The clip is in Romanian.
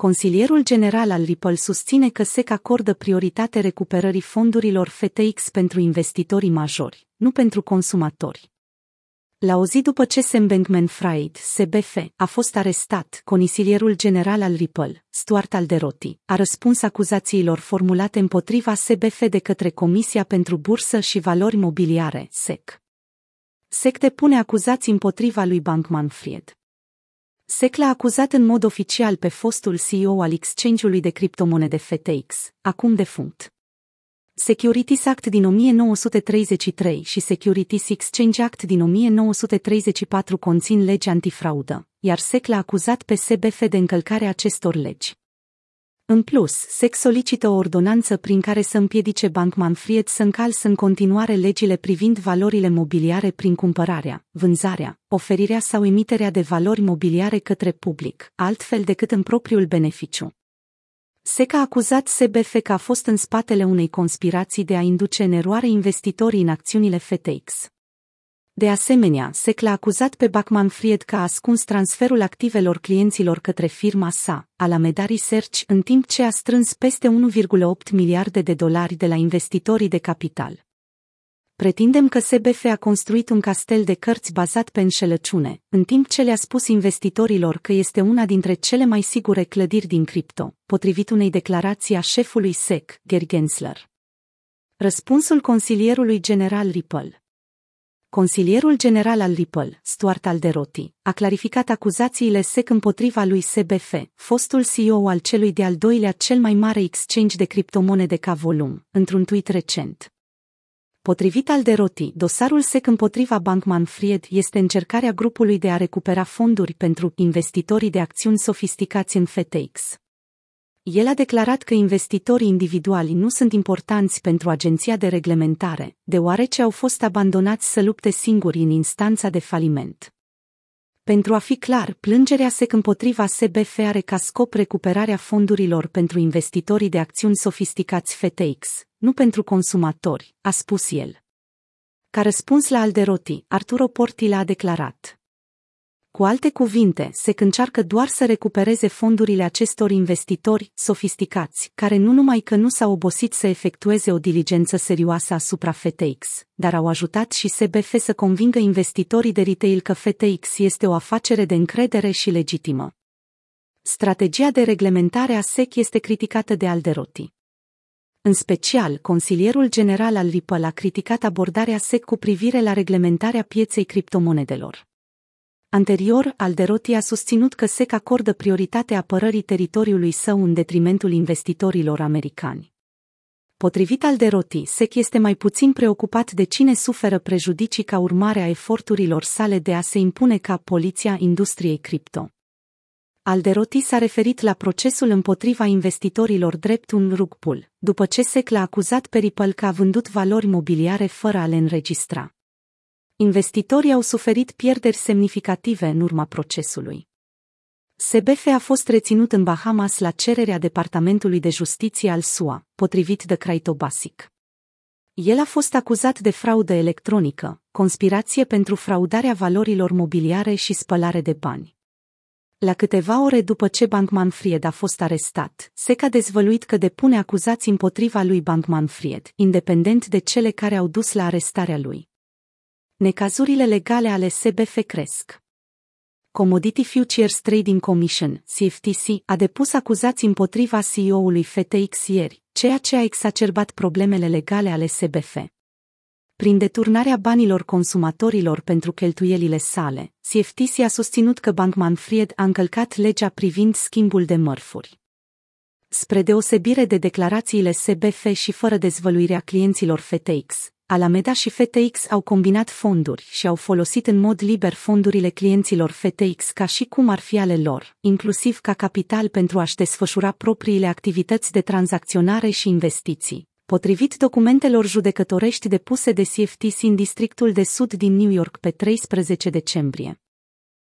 Consilierul general al Ripple susține că SEC acordă prioritate recuperării fondurilor FTX pentru investitorii majori, nu pentru consumatori. La o zi după ce Sam Bankman-Fried, SBF, a fost arestat, consilierul general al Ripple, Stuart Alderotti, a răspuns acuzațiilor formulate împotriva SBF de către Comisia pentru Bursă și Valori Mobiliare, SEC. SEC depune acuzații împotriva lui Bankman-Fried. SEC l-a acuzat în mod oficial pe fostul CEO al exchange-ului de criptomonede FTX, acum defunct. Securities Act din 1933 și Securities Exchange Act din 1934 conțin legi antifraudă, iar SEC l-a acuzat pe SBF de încălcarea acestor legi. În plus, SEC solicită o ordonanță prin care să împiedice Bankman-Fried să încalse în continuare legile privind valorile mobiliare prin cumpărarea, vânzarea, oferirea sau emiterea de valori mobiliare către public, altfel decât în propriul beneficiu. SEC a acuzat SBF că a fost în spatele unei conspirații de a induce în eroare investitorii în acțiunile FTX. De asemenea, SEC l-a acuzat pe Bachman Fried că a ascuns transferul activelor clienților către firma sa, Alameda Research, în timp ce a strâns peste 1,8 miliarde de dolari de la investitorii de capital. Pretindem că SBF a construit un castel de cărți bazat pe înșelăciune, în timp ce le-a spus investitorilor că este una dintre cele mai sigure clădiri din cripto, potrivit unei declarații a șefului SEC, Gary Gensler. Răspunsul consilierului general Ripple Consilierul general al Ripple, Stuart Alderotti, a clarificat acuzațiile SEC împotriva lui SBF, fostul CEO al celui de-al doilea cel mai mare exchange de criptomonede ca volum, într-un tweet recent. Potrivit Alderotti, dosarul SEC împotriva Bankman Fried este încercarea grupului de a recupera fonduri pentru investitorii de acțiuni sofisticați în FTX. El a declarat că investitorii individuali nu sunt importanți pentru agenția de reglementare, deoarece au fost abandonați să lupte singuri în instanța de faliment. Pentru a fi clar, plângerea SEC împotriva SBF are ca scop recuperarea fondurilor pentru investitorii de acțiuni sofisticați FTX, nu pentru consumatori, a spus el. Ca răspuns la Alderoti, Arturo Porti l-a declarat. Cu alte cuvinte, se încearcă doar să recupereze fondurile acestor investitori sofisticați, care nu numai că nu s-au obosit să efectueze o diligență serioasă asupra FTX, dar au ajutat și SBF să convingă investitorii de retail că FTX este o afacere de încredere și legitimă. Strategia de reglementare a SEC este criticată de Alderoti. În special, consilierul general al Ripple a criticat abordarea SEC cu privire la reglementarea pieței criptomonedelor. Anterior, Alderotti a susținut că SEC acordă prioritate apărării teritoriului său în detrimentul investitorilor americani. Potrivit Alderotti, SEC este mai puțin preocupat de cine suferă prejudicii ca urmare a eforturilor sale de a se impune ca poliția industriei cripto. Alderotti s-a referit la procesul împotriva investitorilor drept un rug pull, după ce SEC l-a acuzat pe Ripple că a vândut valori mobiliare fără a le înregistra investitorii au suferit pierderi semnificative în urma procesului. SBF a fost reținut în Bahamas la cererea Departamentului de Justiție al SUA, potrivit de Craitobasic. El a fost acuzat de fraudă electronică, conspirație pentru fraudarea valorilor mobiliare și spălare de bani. La câteva ore după ce Bankman Fried a fost arestat, SEC a dezvăluit că depune acuzații împotriva lui Bankman Fried, independent de cele care au dus la arestarea lui necazurile legale ale SBF cresc. Commodity Futures Trading Commission, CFTC, a depus acuzații împotriva CEO-ului FTX ieri, ceea ce a exacerbat problemele legale ale SBF. Prin deturnarea banilor consumatorilor pentru cheltuielile sale, CFTC a susținut că Bankman Fried a încălcat legea privind schimbul de mărfuri. Spre deosebire de declarațiile SBF și fără dezvăluirea clienților FTX, Alameda și FTX au combinat fonduri și au folosit în mod liber fondurile clienților FTX ca și cum ar fi ale lor, inclusiv ca capital pentru a-și desfășura propriile activități de tranzacționare și investiții. Potrivit documentelor judecătorești depuse de CFTC în districtul de sud din New York pe 13 decembrie.